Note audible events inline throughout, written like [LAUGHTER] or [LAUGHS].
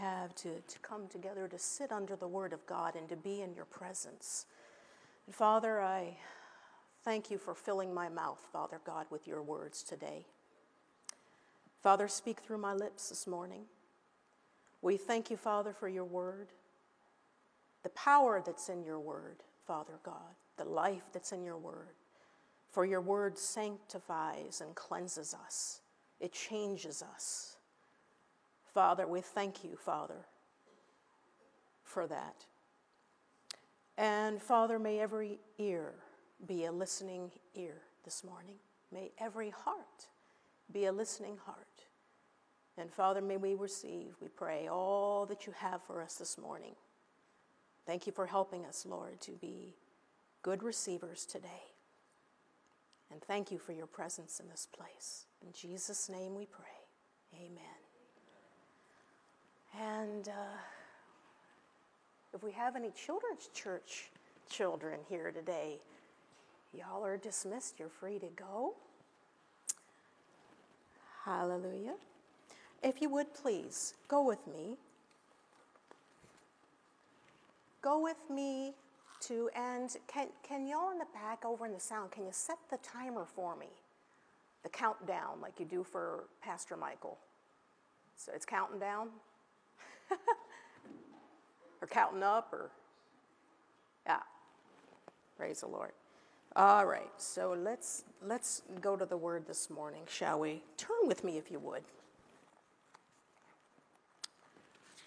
have to, to come together to sit under the Word of God and to be in your presence. And Father, I thank you for filling my mouth, Father God, with your words today. Father, speak through my lips this morning. We thank you, Father, for your word, the power that's in your word, Father God, the life that's in your word. For your word sanctifies and cleanses us, it changes us. Father, we thank you, Father, for that. And Father, may every ear be a listening ear this morning. May every heart be a listening heart. And Father, may we receive, we pray, all that you have for us this morning. Thank you for helping us, Lord, to be good receivers today. And thank you for your presence in this place. In Jesus' name we pray. Amen. And uh, if we have any children's church children here today, y'all are dismissed. You're free to go. Hallelujah. If you would please, go with me. Go with me to, and can, can y'all in the back over in the sound, can you set the timer for me? The countdown, like you do for Pastor Michael. So it's counting down? [LAUGHS] or counting up, or, yeah. Praise the Lord. All right, so let's let's go to the word this morning, shall we? Turn with me if you would.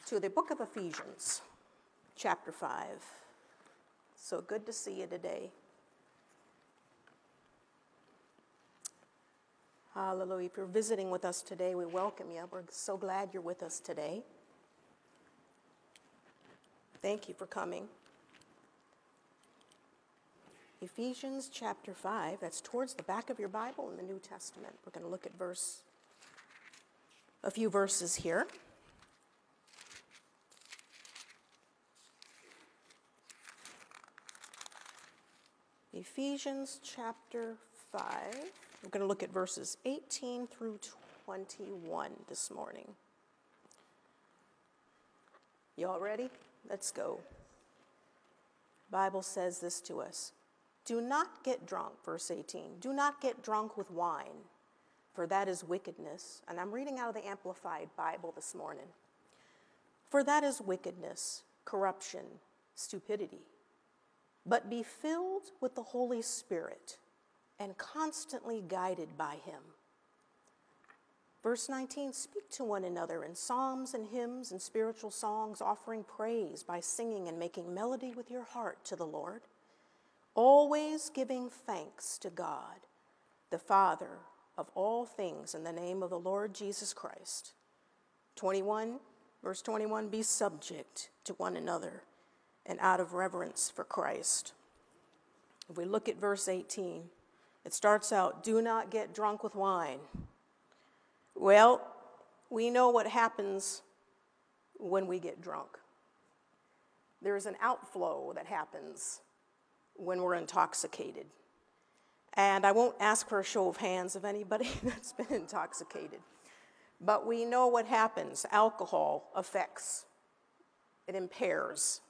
To the book of Ephesians, chapter 5. So good to see you today. Hallelujah. If you're visiting with us today, we welcome you. We're so glad you're with us today. Thank you for coming. Ephesians chapter 5, that's towards the back of your Bible in the New Testament. We're going to look at verse a few verses here. Ephesians chapter 5. We're going to look at verses 18 through 21 this morning. Y'all ready? Let's go. Bible says this to us. Do not get drunk, verse 18. Do not get drunk with wine, for that is wickedness. And I'm reading out of the Amplified Bible this morning. For that is wickedness, corruption, stupidity. But be filled with the Holy Spirit and constantly guided by Him. Verse 19 Speak to one another in psalms and hymns and spiritual songs, offering praise by singing and making melody with your heart to the Lord always giving thanks to God, the Father of all things, in the name of the Lord Jesus Christ. 21, verse 21 Be subject to one another and out of reverence for Christ. If we look at verse 18, it starts out Do not get drunk with wine. Well, we know what happens when we get drunk. There's an outflow that happens when we're intoxicated. And I won't ask for a show of hands of anybody [LAUGHS] that's been intoxicated. But we know what happens alcohol affects, it impairs.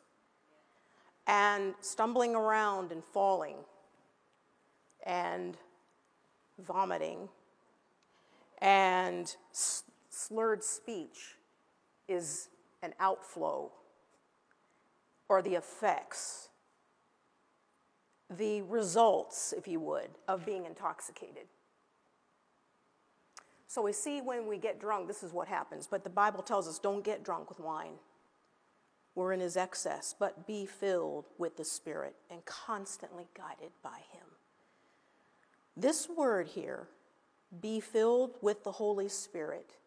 And stumbling around and falling and vomiting and slurred speech is an outflow or the effects the results, if you would, of being intoxicated. So we see when we get drunk, this is what happens. But the Bible tells us don't get drunk with wine. We're in his excess, but be filled with the Spirit and constantly guided by him. This word here, be filled with the Holy Spirit,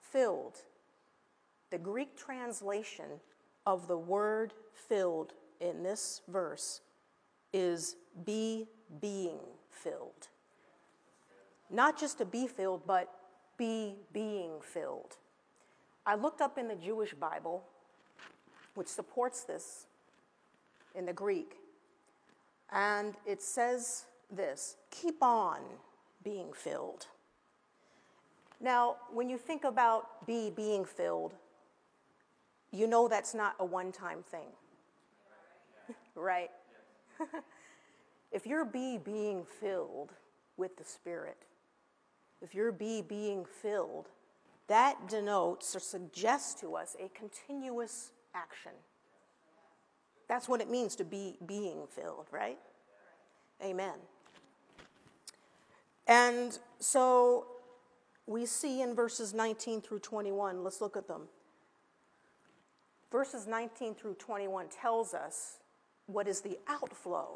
filled, the Greek translation of the word filled in this verse is be being filled. Not just to be filled, but be being filled. I looked up in the Jewish Bible, which supports this in the Greek, and it says this keep on being filled. Now, when you think about be being filled, you know that's not a one time thing. [LAUGHS] right? [LAUGHS] if you're be being filled with the Spirit, if you're be being filled, that denotes or suggests to us a continuous action. That's what it means to be being filled, right? Amen. And so we see in verses 19 through 21, let's look at them. Verses 19 through 21 tells us what is the outflow.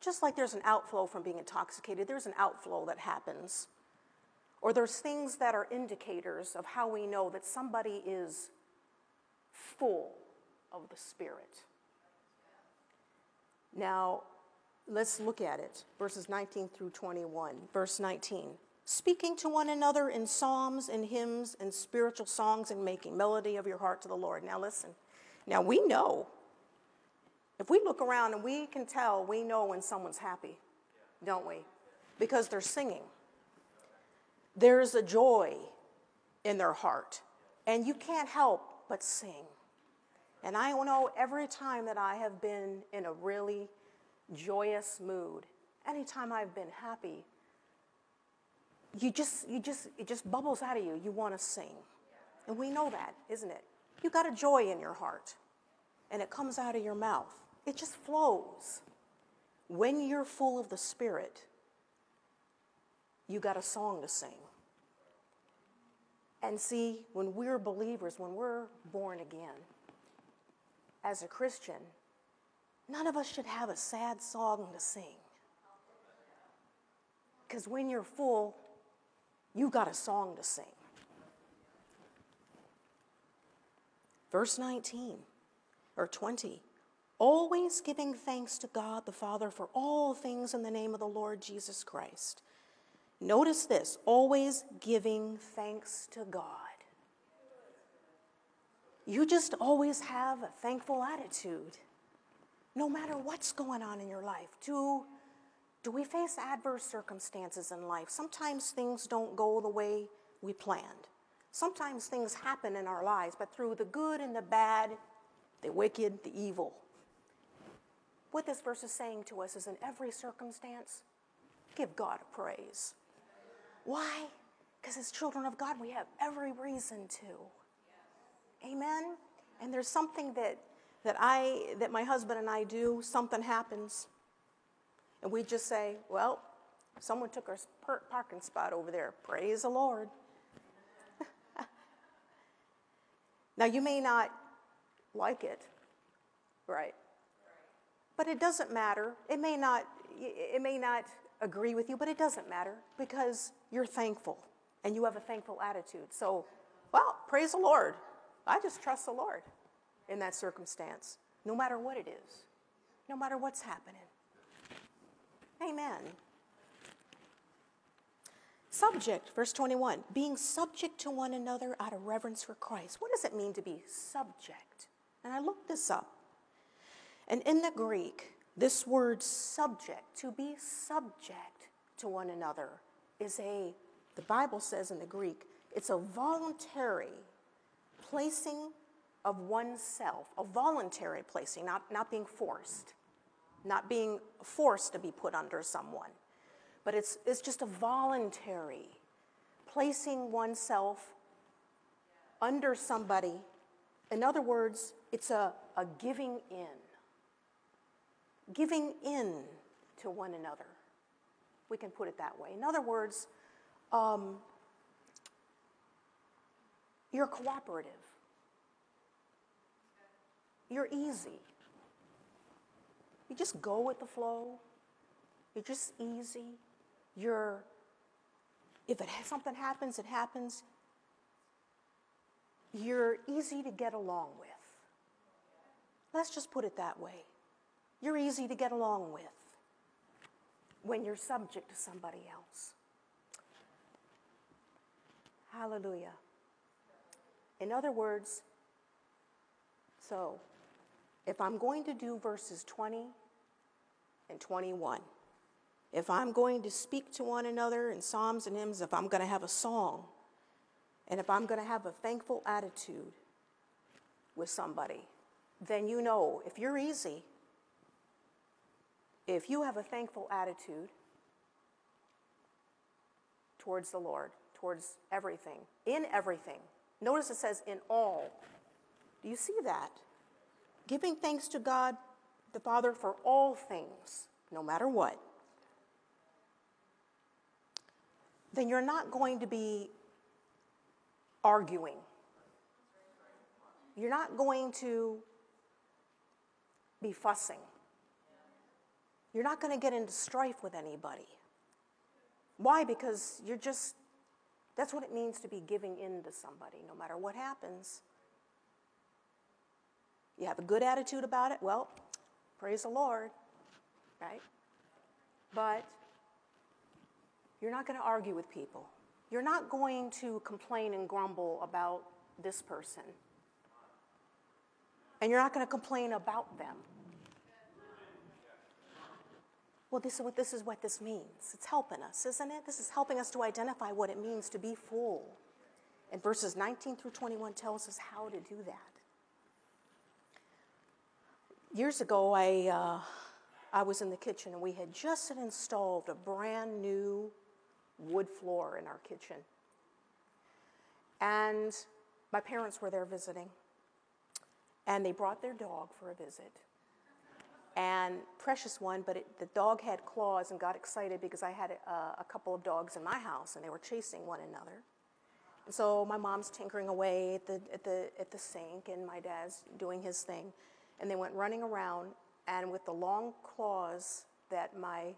Just like there's an outflow from being intoxicated, there's an outflow that happens. Or there's things that are indicators of how we know that somebody is full of the Spirit. Now, let's look at it. Verses 19 through 21. Verse 19 speaking to one another in psalms and hymns and spiritual songs and making melody of your heart to the Lord. Now, listen. Now, we know. If we look around and we can tell, we know when someone's happy, don't we? Because they're singing. There's a joy in their heart, and you can't help but sing. And I know every time that I have been in a really joyous mood, anytime I've been happy, you just, you just, it just bubbles out of you. You want to sing. And we know that, isn't it? You got a joy in your heart, and it comes out of your mouth. It just flows. When you're full of the Spirit, you got a song to sing. And see, when we're believers, when we're born again, as a Christian, none of us should have a sad song to sing. Because when you're full, you got a song to sing. Verse 19 or 20 always giving thanks to God the Father for all things in the name of the Lord Jesus Christ. Notice this always giving thanks to God. You just always have a thankful attitude, no matter what's going on in your life. Do do we face adverse circumstances in life? Sometimes things don't go the way we planned. Sometimes things happen in our lives, but through the good and the bad, the wicked, the evil. What this verse is saying to us is in every circumstance, give God a praise. Why? Because as children of God, we have every reason to. Amen? And there's something that, that, I, that my husband and I do, something happens and we just say, well, someone took our parking spot over there. Praise the Lord. [LAUGHS] now, you may not like it, right? But it doesn't matter. It may not, it may not agree with you, but it doesn't matter because you're thankful and you have a thankful attitude. So, well, praise the Lord. I just trust the Lord in that circumstance, no matter what it is, no matter what's happening. Amen. Subject, verse 21, being subject to one another out of reverence for Christ. What does it mean to be subject? And I looked this up. And in the Greek, this word subject, to be subject to one another, is a, the Bible says in the Greek, it's a voluntary placing of oneself, a voluntary placing, not, not being forced not being forced to be put under someone, but it's, it's just a voluntary placing oneself under somebody. In other words, it's a, a giving in. Giving in to one another. We can put it that way. In other words, um, you're cooperative. You're easy. You just go with the flow. You're just easy. You're, if it, something happens, it happens. You're easy to get along with. Let's just put it that way. You're easy to get along with when you're subject to somebody else. Hallelujah. In other words, so if I'm going to do verses 20 and 21, if I'm going to speak to one another in psalms and hymns, if I'm going to have a song, and if I'm going to have a thankful attitude, with somebody, then you know if you're easy, if you have a thankful attitude towards the Lord, towards everything, in everything. Notice it says in all. Do you see that? Giving thanks to God the Father for all things, no matter what. Then you're not going to be arguing. You're not going to be fussing. You're not going to get into strife with anybody. Why? Because you're just, that's what it means to be giving in to somebody, no matter what happens. You have a good attitude about it, well, praise the Lord, right? But you're not going to argue with people. You're not going to complain and grumble about this person. And you're not going to complain about them. Well, this is what this is what this means. It's helping us, isn't it? This is helping us to identify what it means to be full. And verses 19 through 21 tells us how to do that. Years ago, I, uh, I was in the kitchen and we had just installed a brand new wood floor in our kitchen. And my parents were there visiting. And they brought their dog for a visit and precious one, but it, the dog had claws and got excited because I had a, a, couple of dogs in my house and they were chasing one another. And so my mom's tinkering away at the, at, the, at the sink and my dad's doing his thing. And they went running around, and with the long claws that my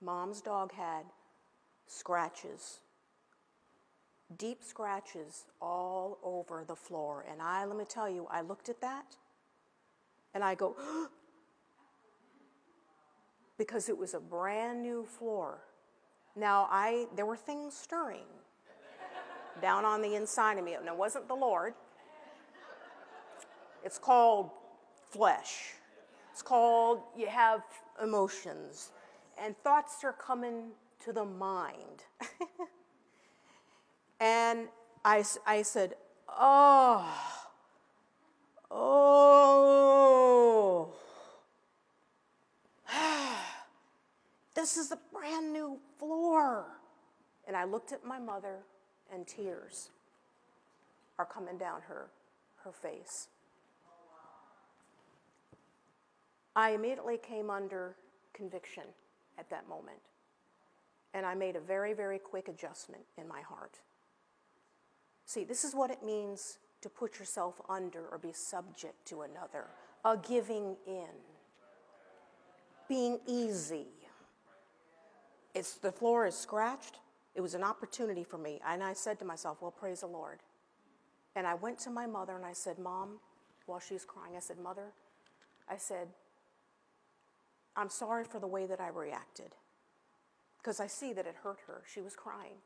mom's dog had, scratches, deep scratches all over the floor. And I, let me tell you, I looked at that and I go, [GASPS] because it was a brand new floor. Now, I, there were things stirring down on the inside of me, and it wasn't the Lord. It's called flesh. It's called you have emotions, and thoughts are coming to the mind. [LAUGHS] and I, I said, Oh, oh. [SIGHS] This is a brand new floor. And I looked at my mother, and tears are coming down her, her face. I immediately came under conviction at that moment. And I made a very, very quick adjustment in my heart. See, this is what it means to put yourself under or be subject to another a giving in, being easy it's, the floor is scratched. It was an opportunity for me. And I said to myself, Well, praise the Lord. And I went to my mother and I said, Mom, while she was crying, I said, Mother, I said, I'm sorry for the way that I reacted because I see that it hurt her. She was crying.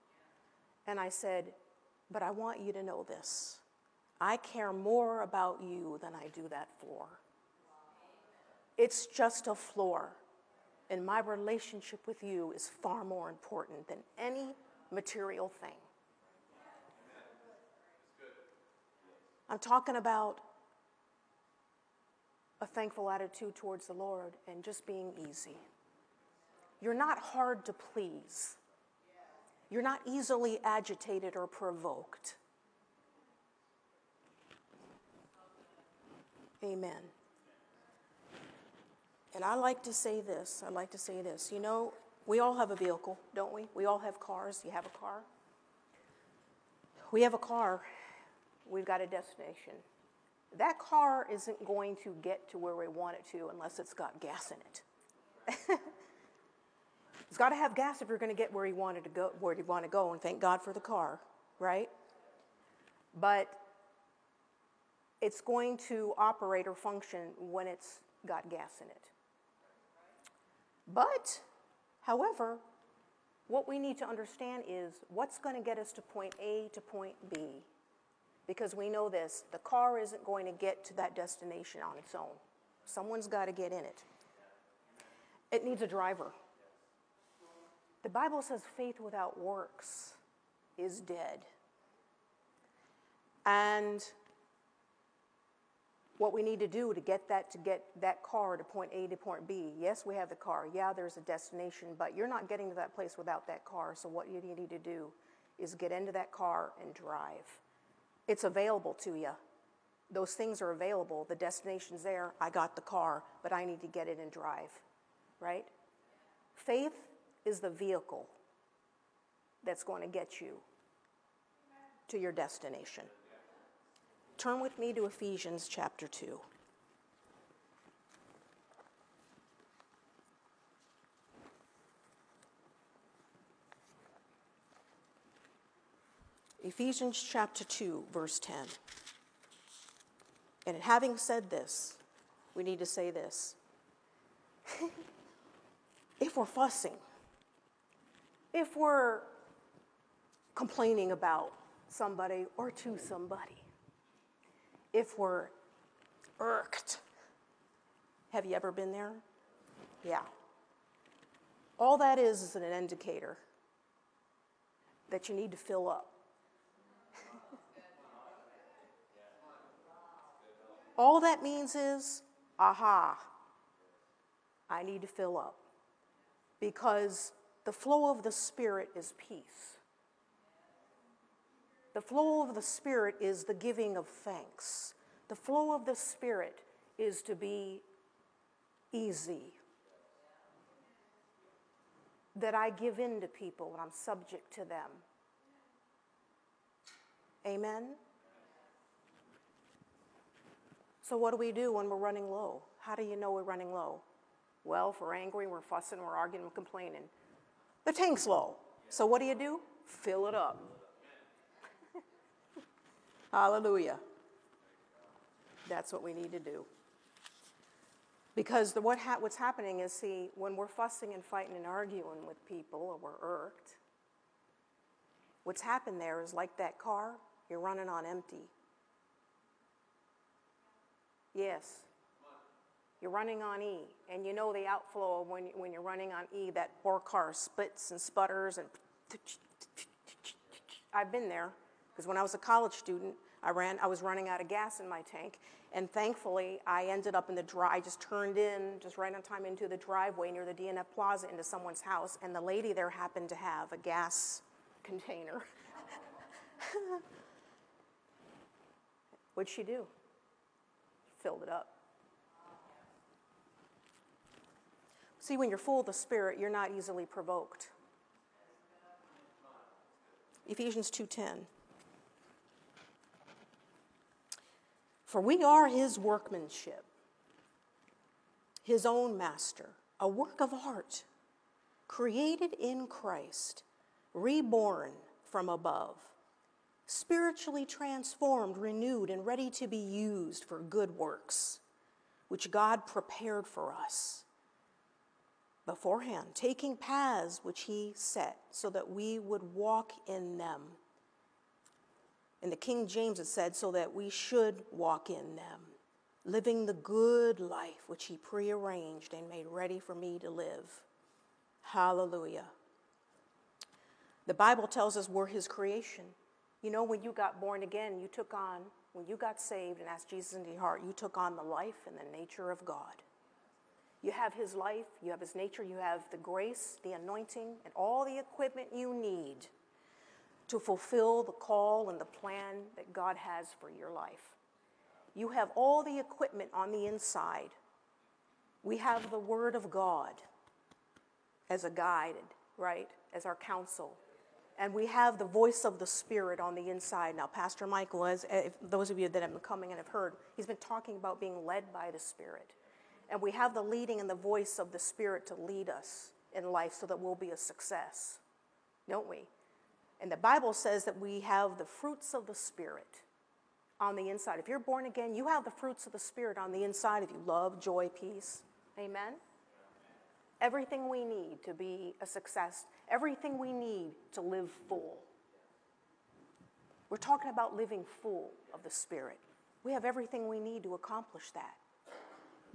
And I said, But I want you to know this. I care more about you than I do that floor. It's just a floor and my relationship with you is far more important than any material thing. I'm talking about a thankful attitude towards the Lord and just being easy. You're not hard to please. You're not easily agitated or provoked. Amen. And I like to say this I like to say this. You know, we all have a vehicle, don't we? We all have cars. You have a car. We have a car. We've got a destination. That car isn't going to get to where we want it to unless it's got gas in it. [LAUGHS] it's got to have gas if you're going to get where you wanted to go, where you want to go, and thank God for the car, right? But it's going to operate or function when it's got gas in it. But, however, what we need to understand is what's going to get us to point A to point B. Because we know this the car isn't going to get to that destination on its own, someone's got to get in it. It needs a driver. The Bible says faith without works is dead. And what we need to do to get that to get that car to point A to point B. Yes, we have the car. Yeah, there's a destination, but you're not getting to that place without that car. So what you need to do is get into that car and drive. It's available to you. Those things are available. The destination's there. I got the car, but I need to get it and drive. Right? Faith is the vehicle that's going to get you to your destination. Turn with me to Ephesians chapter 2. Ephesians chapter 2, verse 10. And having said this, we need to say this. [LAUGHS] if we're fussing, if we're complaining about somebody or to somebody, if we're irked. Have you ever been there? Yeah. All that is is an indicator that you need to fill up. All that means is, aha, I need to fill up. Because the flow of the Spirit is peace. The flow of the Spirit is the giving of thanks. The flow of the Spirit is to be easy. That I give in to people and I'm subject to them. Amen? So, what do we do when we're running low? How do you know we're running low? Well, if we're angry, we're fussing, we're arguing, we're complaining. The tank's low. So, what do you do? Fill it up. [LAUGHS] Hallelujah. That's what we need to do. Because the, what ha- what's happening is, see, when we're fussing and fighting and arguing with people or we're irked, what's happened there is like that car, you're running on empty. Yes. You're running on E, and you know the outflow when, when you're running on E, that poor car splits and sputters, and I've been there. Because when I was a college student, I ran, I was running out of gas in my tank, and thankfully I ended up in the drive. I just turned in, just right on time into the driveway near the DNF Plaza into someone's house, and the lady there happened to have a gas container. [LAUGHS] What'd she do? Filled it up. See, when you're full of the Spirit, you're not easily provoked. Ephesians 2:10 For we are his workmanship, his own master, a work of art, created in Christ, reborn from above, spiritually transformed, renewed, and ready to be used for good works, which God prepared for us beforehand, taking paths which he set so that we would walk in them. In the King James, it said, so that we should walk in them, living the good life which He prearranged and made ready for me to live. Hallelujah. The Bible tells us we're His creation. You know, when you got born again, you took on, when you got saved and asked Jesus into your heart, you took on the life and the nature of God. You have His life, you have His nature, you have the grace, the anointing, and all the equipment you need to fulfill the call and the plan that God has for your life. You have all the equipment on the inside. We have the Word of God as a guide, right? As our counsel. And we have the voice of the Spirit on the inside. Now, Pastor Michael, as eh, if those of you that have been coming and have heard, he's been talking about being led by the Spirit. And we have the leading and the voice of the Spirit to lead us in life so that we'll be a success, don't we? And the Bible says that we have the fruits of the Spirit on the inside. If you're born again, you have the fruits of the Spirit on the inside of you love, joy, peace. Amen? Everything we need to be a success, everything we need to live full. We're talking about living full of the Spirit. We have everything we need to accomplish that.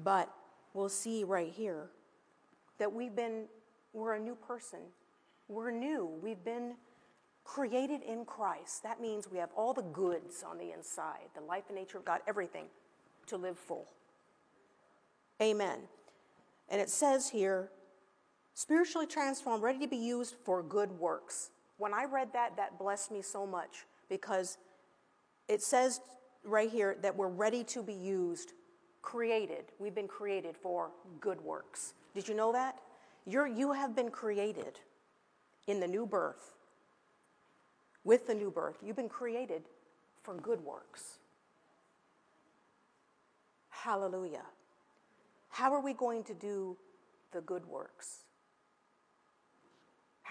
But we'll see right here that we've been, we're a new person. We're new. We've been created in Christ. That means we have all the goods on the inside the life and nature of God, everything. to live full. Amen. And it says here, spiritually transformed, ready to be used for good works. When I read that, that blessed me so much because it says right here that we're ready to be used, created. We've been created for good works. Did you know that? You're, you have been created in the new birth. With the new birth, you've been created for good works. Hallelujah. How are we going to do the good works?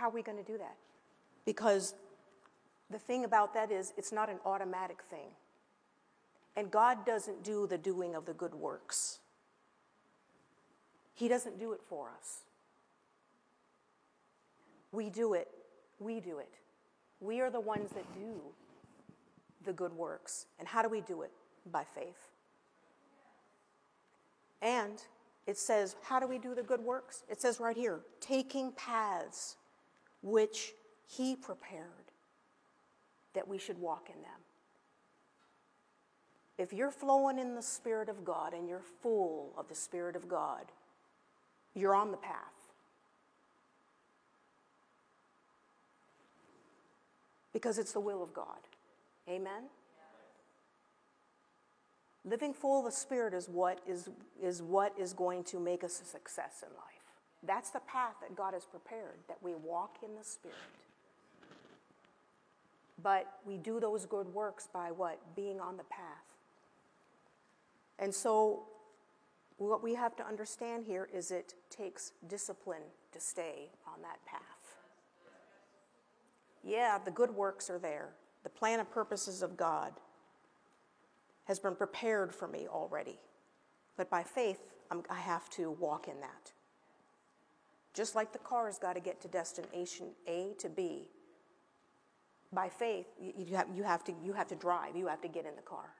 How are we going to do that? Because the thing about that is, it's not an automatic thing. And God doesn't do the doing of the good works, He doesn't do it for us. We do it. We do it. We are the ones that do the good works. And how do we do it? By faith. And it says, how do we do the good works? It says right here, taking paths which he prepared that we should walk in them. If you're flowing in the Spirit of God and you're full of the Spirit of God, you're on the path. Because it's the will of God. Amen? Living full of the Spirit is what is, is what is going to make us a success in life. That's the path that God has prepared, that we walk in the Spirit. But we do those good works by what? Being on the path. And so, what we have to understand here is it takes discipline to stay on that path. Yeah, the good works are there, the plan and purposes of God has been prepared for me already. But by faith, I'm, i have to walk in that. Just like the car's got to get to destination A to B, by faith, you, have, you, have to, you have to drive, you have to get in the car.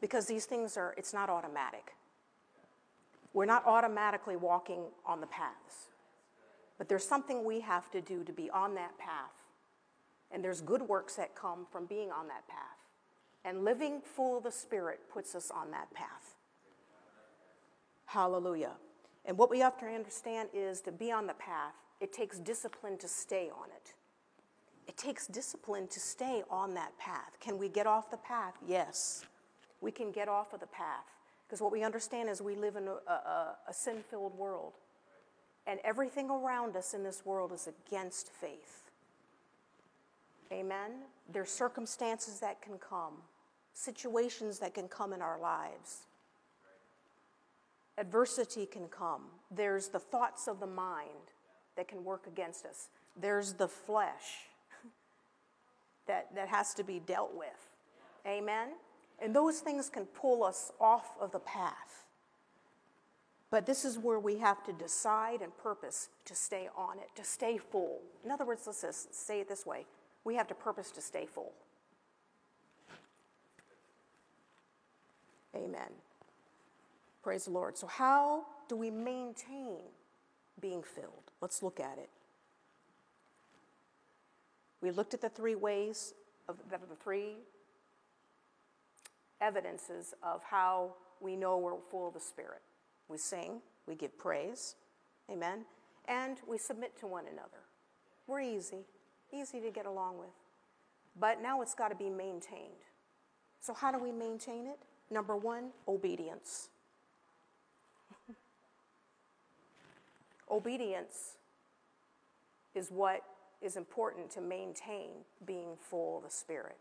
Because these things are, it's not automatic. We're not automatically walking on the paths. But there's something we have to do to be on that path. And there's good works that come from being on that path. And living full of the Spirit puts us on that path. Hallelujah. And what we have to understand is to be on the path, it takes discipline to stay on it. It takes discipline to stay on that path. Can we get off the path? Yes. We can get off of the path. Because what we understand is we live in a, a, a sin filled world. And everything around us in this world is against faith. Amen? There's circumstances that can come situations that can come in our lives. Adversity can come. There's the thoughts of the mind that can work against us. There's the flesh [LAUGHS] that, that has to be dealt with. Amen? And those things can pull us off of the path. But this is where we have to decide and purpose to stay on it, to stay full. In other words, let's just say it this way we have to purpose to stay full. Amen. Praise the Lord. So, how do we maintain being filled? Let's look at it. We looked at the three ways of the three evidences of how we know we're full of the Spirit. We sing, we give praise, amen, and we submit to one another. We're easy, easy to get along with. But now it's got to be maintained. So, how do we maintain it? Number one, obedience. Obedience is what is important to maintain being full of the Spirit.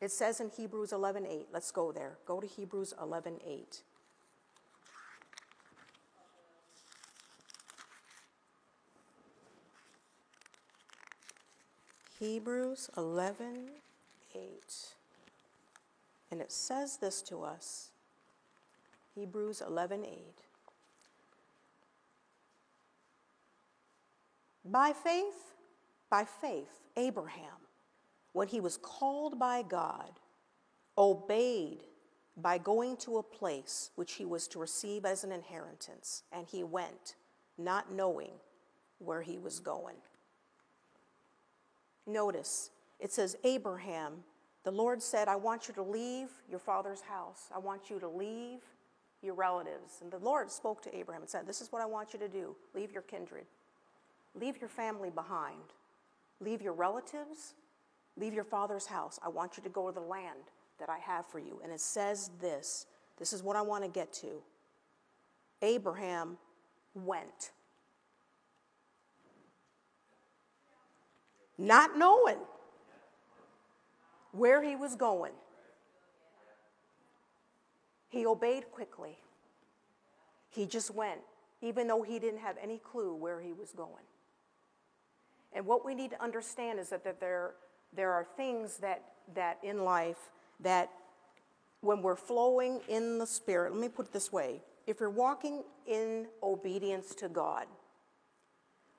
It says in Hebrews 11:8. Let's go there. Go to Hebrews 11:8. Hebrews 11:8. And it says this to us Hebrews 11 8. By faith, by faith, Abraham, when he was called by God, obeyed by going to a place which he was to receive as an inheritance, and he went, not knowing where he was going. Notice, it says Abraham The Lord said, I want you to leave your father's house. I want you to leave your relatives. And the Lord spoke to Abraham and said, This is what I want you to do leave your kindred, leave your family behind, leave your relatives, leave your father's house. I want you to go to the land that I have for you. And it says this this is what I want to get to. Abraham went. Not knowing where he was going. He obeyed quickly. He just went, even though he didn't have any clue where he was going. And what we need to understand is that, that there, there are things that, that in life that when we're flowing in the Spirit, let me put it this way if you're walking in obedience to God,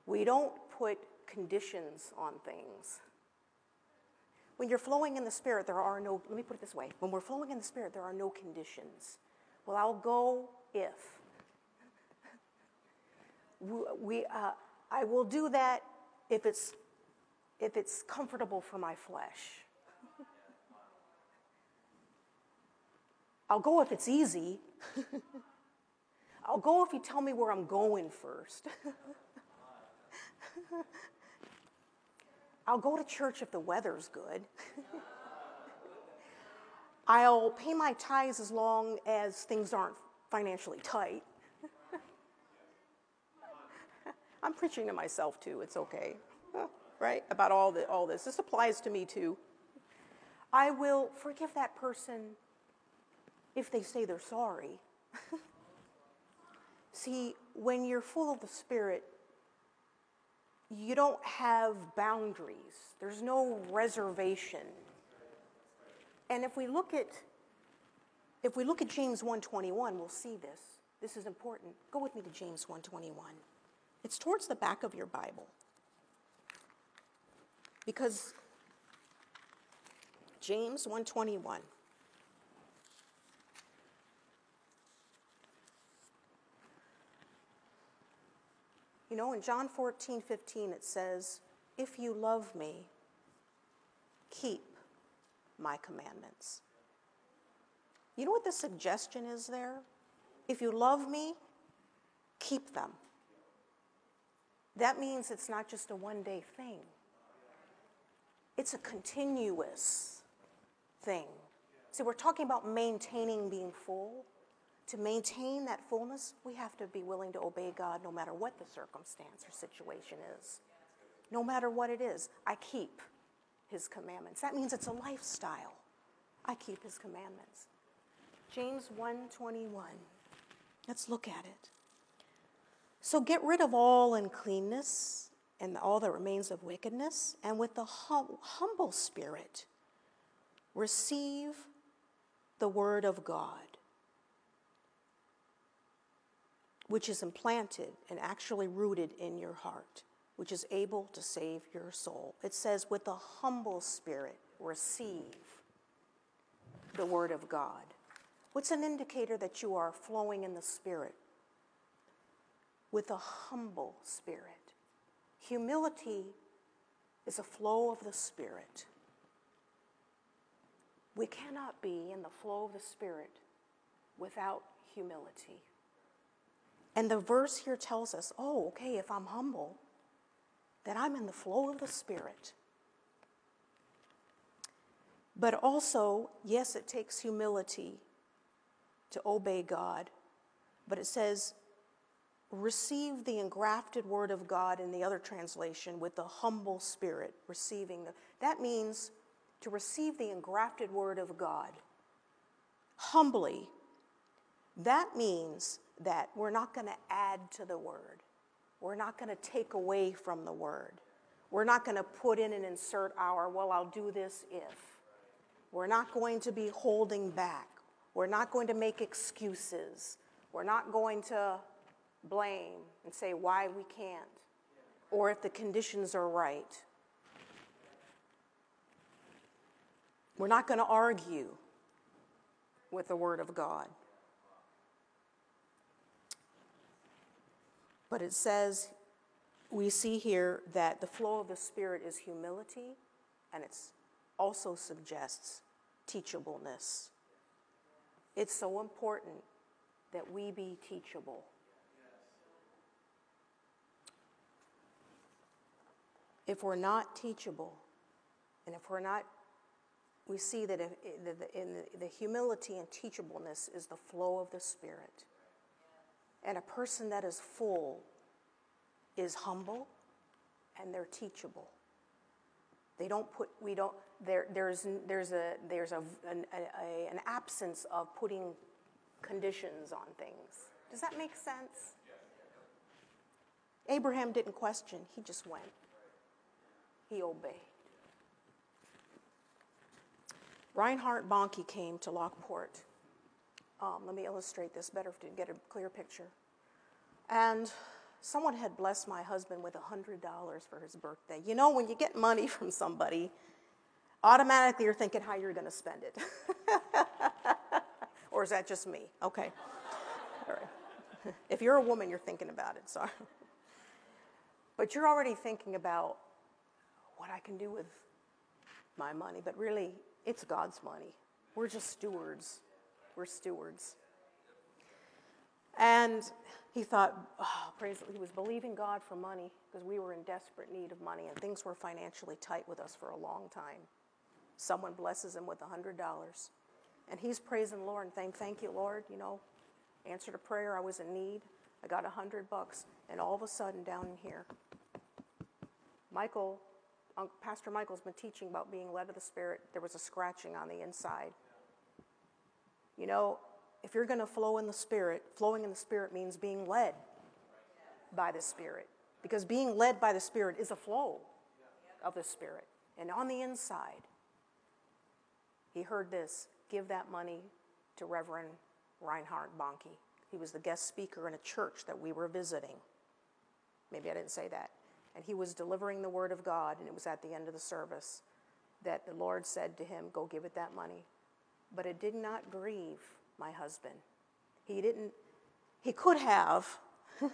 we don't put conditions on things. When you're flowing in the Spirit, there are no, let me put it this way when we're flowing in the Spirit, there are no conditions. Well, I'll go if. [LAUGHS] We, uh, I will do that if it's, if it's comfortable for my flesh. I'll go if it's easy. I'll go if you tell me where I'm going first. I'll go to church if the weather's good. I'll pay my tithes as long as things aren't financially tight. I'm preaching to myself too, it's okay. Right? About all, the, all this. This applies to me too. I will forgive that person if they say they're sorry. [LAUGHS] See, when you're full of the Spirit, you don't have boundaries. There's no reservation. And if we look at if we look at James 121, we'll see this. This is important. Go with me to James 1:21. It's towards the back of your Bible. Because James 121 You know, in John 14, 15, it says, If you love me, keep my commandments. You know what the suggestion is there? If you love me, keep them. That means it's not just a one day thing, it's a continuous thing. See, we're talking about maintaining being full to maintain that fullness, we have to be willing to obey God no matter what the circumstance or situation is. No matter what it is, I keep his commandments. That means it's a lifestyle. I keep his commandments. James 1:21. Let's look at it. So get rid of all uncleanness and all that remains of wickedness, and with the hum- humble spirit receive the word of God which is implanted and actually rooted in your heart, which is able to save your soul. It says, with a humble spirit, receive the word of God. What's an indicator that you are flowing in the spirit? With a humble spirit. Humility is a flow of the spirit. We cannot be in the flow of the spirit without humility. And the verse here tells us oh, okay, if I'm humble, then I'm in the flow of the Spirit. But also, yes, it takes humility to obey God, but it says, receive the engrafted word of God in the other translation with the humble spirit, receiving the. That means to receive the engrafted word of God humbly. That means that we're not going to add to the word. We're not going to take away from the word. We're not going to put in and insert our, well, I'll do this if. We're not going to be holding back. We're not going to make excuses. We're not going to blame and say why we can't or if the conditions are right. We're not going to argue with the Word of God. But it says, we see here that the flow of the Spirit is humility and it also suggests teachableness. It's so important that we be teachable. If we're not teachable, and if we're not, we see that in the humility and teachableness is the flow of the Spirit. And a person that is full is humble and they're teachable. They don't put, we don't, there, there's, there's, a, there's a, an, a, an absence of putting conditions on things. Does that make sense? Abraham didn't question, he just went. He obeyed. Reinhard Bonnke came to Lockport. Um, let me illustrate this better to get a clear picture. And someone had blessed my husband with $100 for his birthday. You know, when you get money from somebody, automatically you're thinking how you're going to spend it. [LAUGHS] or is that just me? Okay. All right. If you're a woman, you're thinking about it, sorry. But you're already thinking about what I can do with my money, but really, it's God's money. We're just stewards. We're stewards. And he thought, oh, praise, he was believing God for money because we were in desperate need of money and things were financially tight with us for a long time. Someone blesses him with a $100. And he's praising the Lord and saying, Thank you, Lord. You know, answered a prayer. I was in need. I got a hundred bucks. And all of a sudden, down in here, Michael, Pastor Michael's been teaching about being led of the Spirit. There was a scratching on the inside. You know, if you're going to flow in the Spirit, flowing in the Spirit means being led by the Spirit. Because being led by the Spirit is a flow of the Spirit. And on the inside, he heard this give that money to Reverend Reinhard Bonnke. He was the guest speaker in a church that we were visiting. Maybe I didn't say that. And he was delivering the word of God, and it was at the end of the service that the Lord said to him, Go give it that money. But it did not grieve my husband. He didn't, he could have [LAUGHS]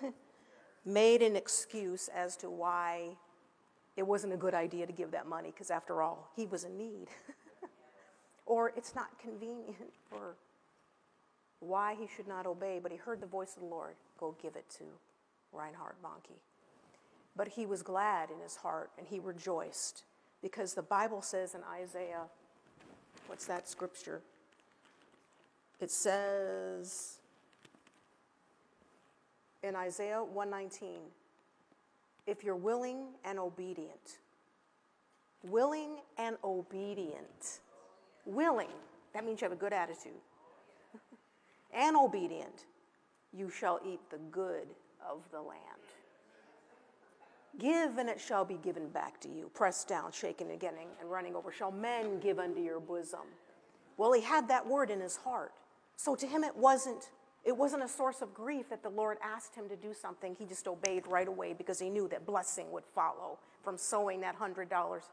made an excuse as to why it wasn't a good idea to give that money, because after all, he was in need. [LAUGHS] or it's not convenient for why he should not obey, but he heard the voice of the Lord go give it to Reinhard Bonnke. But he was glad in his heart and he rejoiced because the Bible says in Isaiah, what's that scripture? It says in Isaiah 119, if you're willing and obedient, willing and obedient, willing, that means you have a good attitude, [LAUGHS] and obedient, you shall eat the good of the land. Give and it shall be given back to you, pressed down, shaken again, and running over. Shall men give unto your bosom? Well, he had that word in his heart. So to him, it wasn't, it wasn't a source of grief that the Lord asked him to do something. He just obeyed right away because he knew that blessing would follow from sowing that hundred dollars.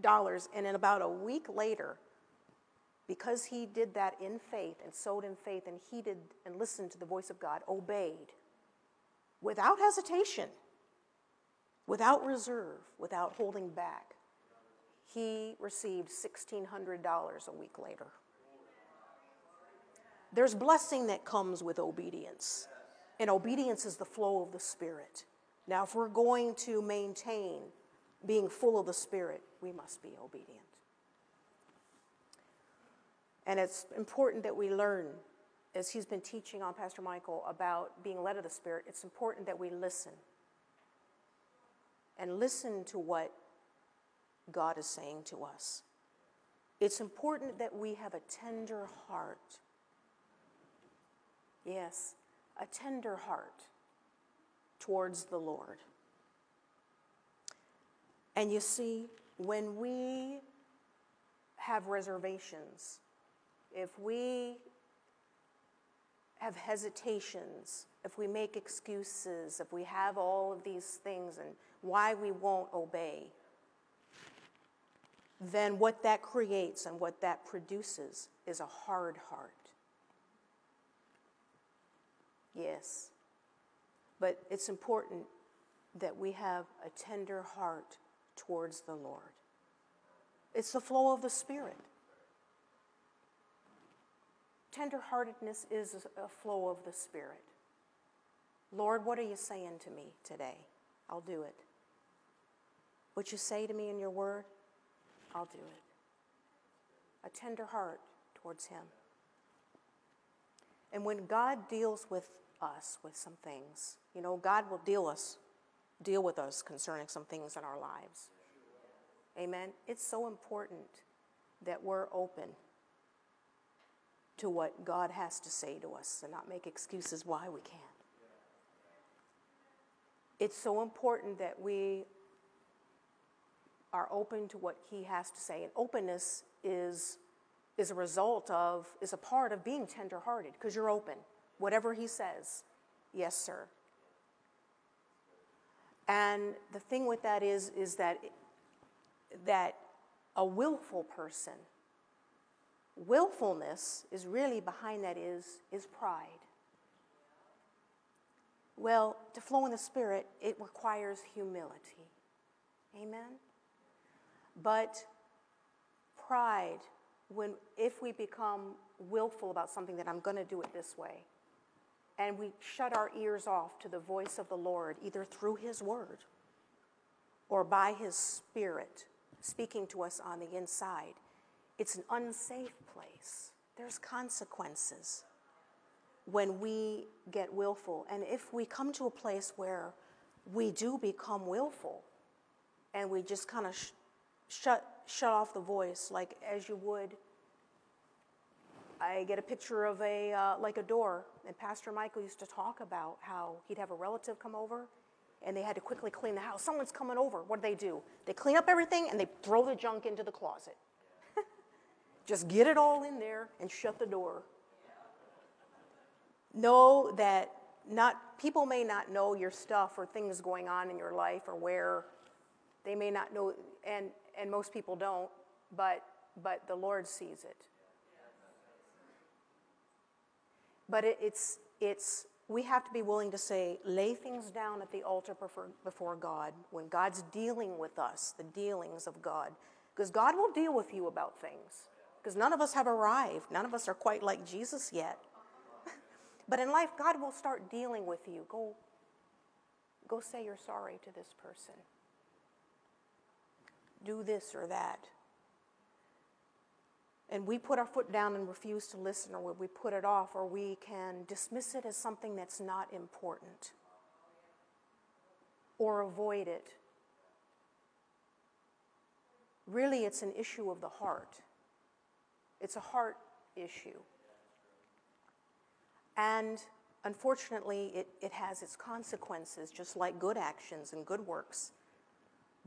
Dollars, and in about a week later, because he did that in faith and sowed in faith and heeded and listened to the voice of God, obeyed without hesitation, without reserve, without holding back, he received $1,600 a week later. There's blessing that comes with obedience, and obedience is the flow of the Spirit. Now, if we're going to maintain being full of the Spirit, we must be obedient. And it's important that we learn, as he's been teaching on Pastor Michael about being led of the Spirit, it's important that we listen. And listen to what God is saying to us. It's important that we have a tender heart Yes, a tender heart towards the Lord. And you see, when we have reservations, if we have hesitations, if we make excuses, if we have all of these things and why we won't obey, then what that creates and what that produces is a hard heart. Yes. But it's important that we have a tender heart towards the Lord. It's the flow of the Spirit. Tenderheartedness is a flow of the Spirit. Lord, what are you saying to me today? I'll do it. What you say to me in your word, I'll do it. A tender heart towards Him. And when God deals with us with some things, you know, God will deal us, deal with us concerning some things in our lives. Amen. It's so important that we're open to what God has to say to us and not make excuses why we can't. It's so important that we are open to what He has to say. And openness is, is a result of, is a part of being tenderhearted because you're open. Whatever He says, yes, sir. And the thing with that is, is that, that a willful person, willfulness is really behind that is, is pride. Well, to flow in the Spirit, it requires humility. Amen? But pride, when, if we become willful about something that I'm going to do it this way, and we shut our ears off to the voice of the Lord, either through His Word or by His Spirit speaking to us on the inside, it's an unsafe place. There's consequences when we get willful. And if we come to a place where we do become willful and we just kind of sh- shut, shut off the voice, like as you would. I get a picture of a, uh, like a door, and Pastor Michael used to talk about how he'd have a relative come over and they had to quickly clean the house. Someone's coming over. What do they do? They clean up everything and they throw the junk into the closet. [LAUGHS] Just get it all in there and shut the door know that not people may not know your stuff or things going on in your life or where they may not know and and most people don't but but the lord sees it. But it, it's it's we have to be willing to say lay things down at the altar before, before god when god's dealing with us the dealings of god. Because god will deal with you about things. Because none of us have arrived. None of us are quite like jesus yet. [LAUGHS] But in life, God will start dealing with you. Go, go say you're sorry to this person. Do this or that. And we put our foot down and refuse to listen, or we put it off, or we can dismiss it as something that's not important or avoid it. Really, it's an issue of the heart. It's a heart issue. And unfortunately, it, it has its consequences, just like good actions and good works.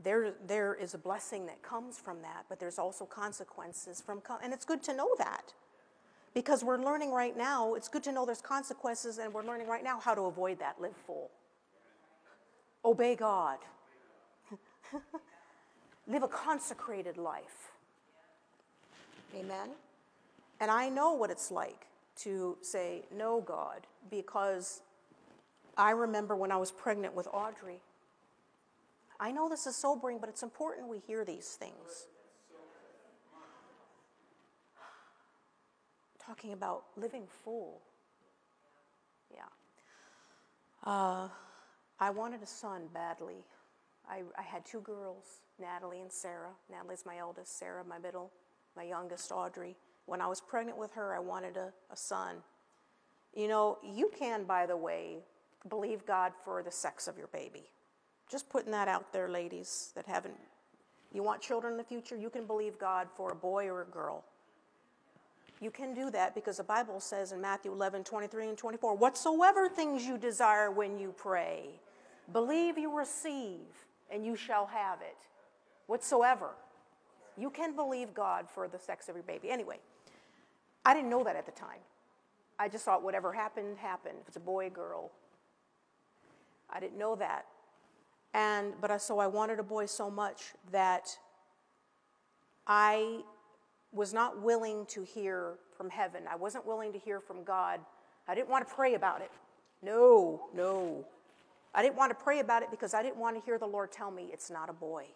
There, there is a blessing that comes from that, but there's also consequences from, and it's good to know that because we're learning right now, it's good to know there's consequences, and we're learning right now how to avoid that. Live full, obey God, [LAUGHS] live a consecrated life. Amen? And I know what it's like to say, No, God, because I remember when I was pregnant with Audrey. I know this is sobering, but it's important we hear these things. Talking about living full. Yeah. Uh, I wanted a son badly. I, I had two girls, Natalie and Sarah. Natalie's my eldest, Sarah, my middle, my youngest, Audrey. When I was pregnant with her, I wanted a, a son. You know, you can, by the way, believe God for the sex of your baby. Just putting that out there, ladies that haven't, you want children in the future, you can believe God for a boy or a girl. You can do that because the Bible says in Matthew 11, 23 and 24, whatsoever things you desire when you pray, believe you receive, and you shall have it. Whatsoever. You can believe God for the sex of your baby. Anyway, I didn't know that at the time. I just thought whatever happened, happened. If it's a boy, girl. I didn't know that. And, but I, so I wanted a boy so much that I was not willing to hear from heaven. I wasn't willing to hear from God. I didn't want to pray about it. No, no. I didn't want to pray about it because I didn't want to hear the Lord tell me it's not a boy.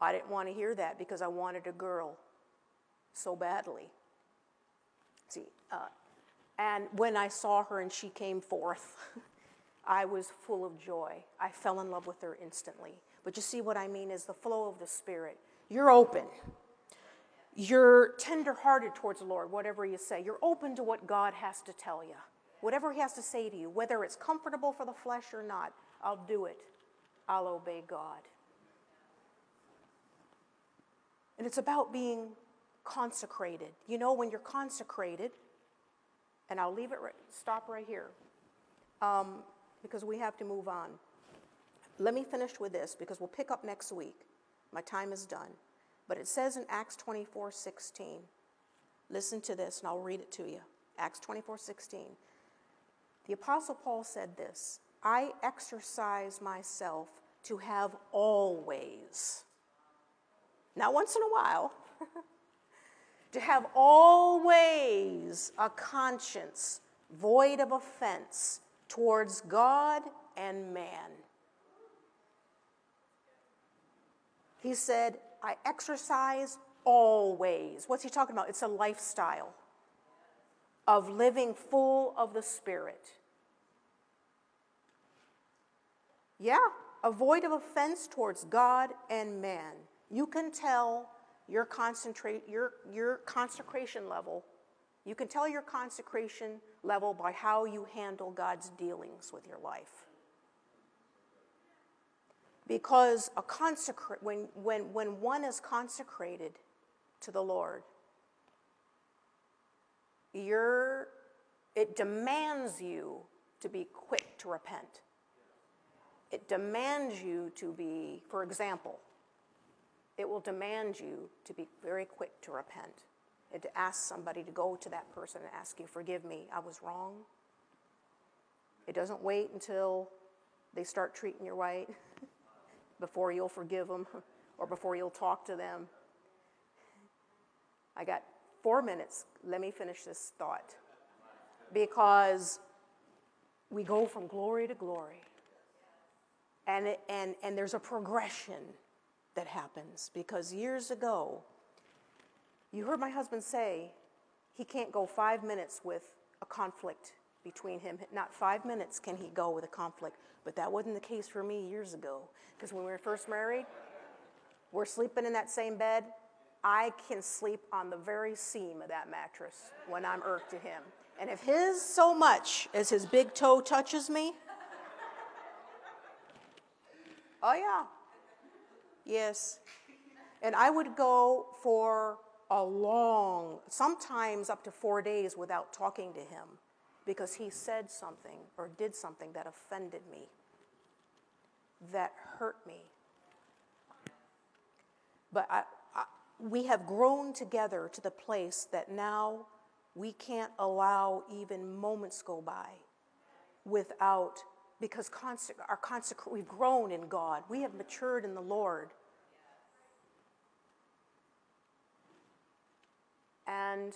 I didn't want to hear that because I wanted a girl so badly. See, uh, and when I saw her and she came forth, [LAUGHS] I was full of joy. I fell in love with her instantly. But you see what I mean is the flow of the Spirit. You're open. You're tenderhearted towards the Lord, whatever you say. You're open to what God has to tell you. Whatever He has to say to you, whether it's comfortable for the flesh or not, I'll do it. I'll obey God. And it's about being consecrated. You know, when you're consecrated, and I'll leave it right, stop right here um, because we have to move on. Let me finish with this because we'll pick up next week. My time is done. But it says in Acts 24 16, listen to this and I'll read it to you. Acts 24 16. The Apostle Paul said this I exercise myself to have always, not once in a while, [LAUGHS] to have always a conscience void of offense towards God and man. He said, I exercise always. What's he talking about? It's a lifestyle of living full of the Spirit. Yeah, avoid of offense towards God and man. You can tell your concentrate your your consecration level. You can tell your consecration level by how you handle God's dealings with your life. Because a consecrate when when when one is consecrated to the Lord, you're it demands you to be quick to repent. It demands you to be, for example, it will demand you to be very quick to repent and to ask somebody to go to that person and ask you, Forgive me, I was wrong. It doesn't wait until they start treating you right [LAUGHS] before you'll forgive them [LAUGHS] or before you'll talk to them. I got four minutes. Let me finish this thought. Because we go from glory to glory. And, it, and, and there's a progression that happens because years ago, you heard my husband say he can't go five minutes with a conflict between him. Not five minutes can he go with a conflict. But that wasn't the case for me years ago. Because when we were first married, we're sleeping in that same bed. I can sleep on the very seam of that mattress when I'm irked at him. And if his so much as his big toe touches me, oh yeah, Yes. And I would go for a long, sometimes up to four days without talking to him because he said something or did something that offended me, that hurt me. But I, I, we have grown together to the place that now we can't allow even moments go by without because our consec- we've grown in God. We have matured in the Lord. And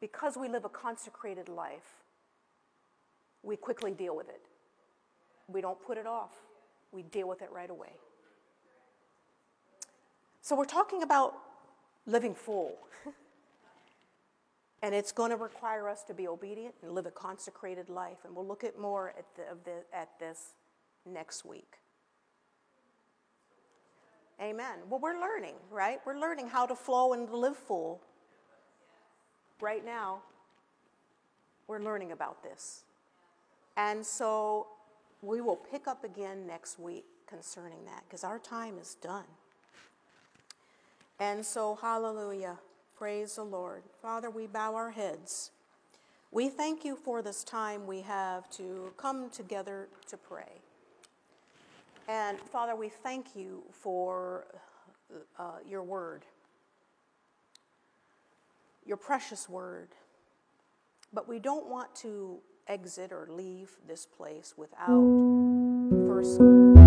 because we live a consecrated life, we quickly deal with it. We don't put it off, we deal with it right away. So, we're talking about living full. [LAUGHS] And it's going to require us to be obedient and live a consecrated life. And we'll look at more at, the, the, at this next week. Amen. Well, we're learning, right? We're learning how to flow and live full. Right now, we're learning about this. And so we will pick up again next week concerning that because our time is done. And so, hallelujah. Praise the Lord. Father, we bow our heads. We thank you for this time we have to come together to pray. And Father, we thank you for uh, your word, your precious word. But we don't want to exit or leave this place without first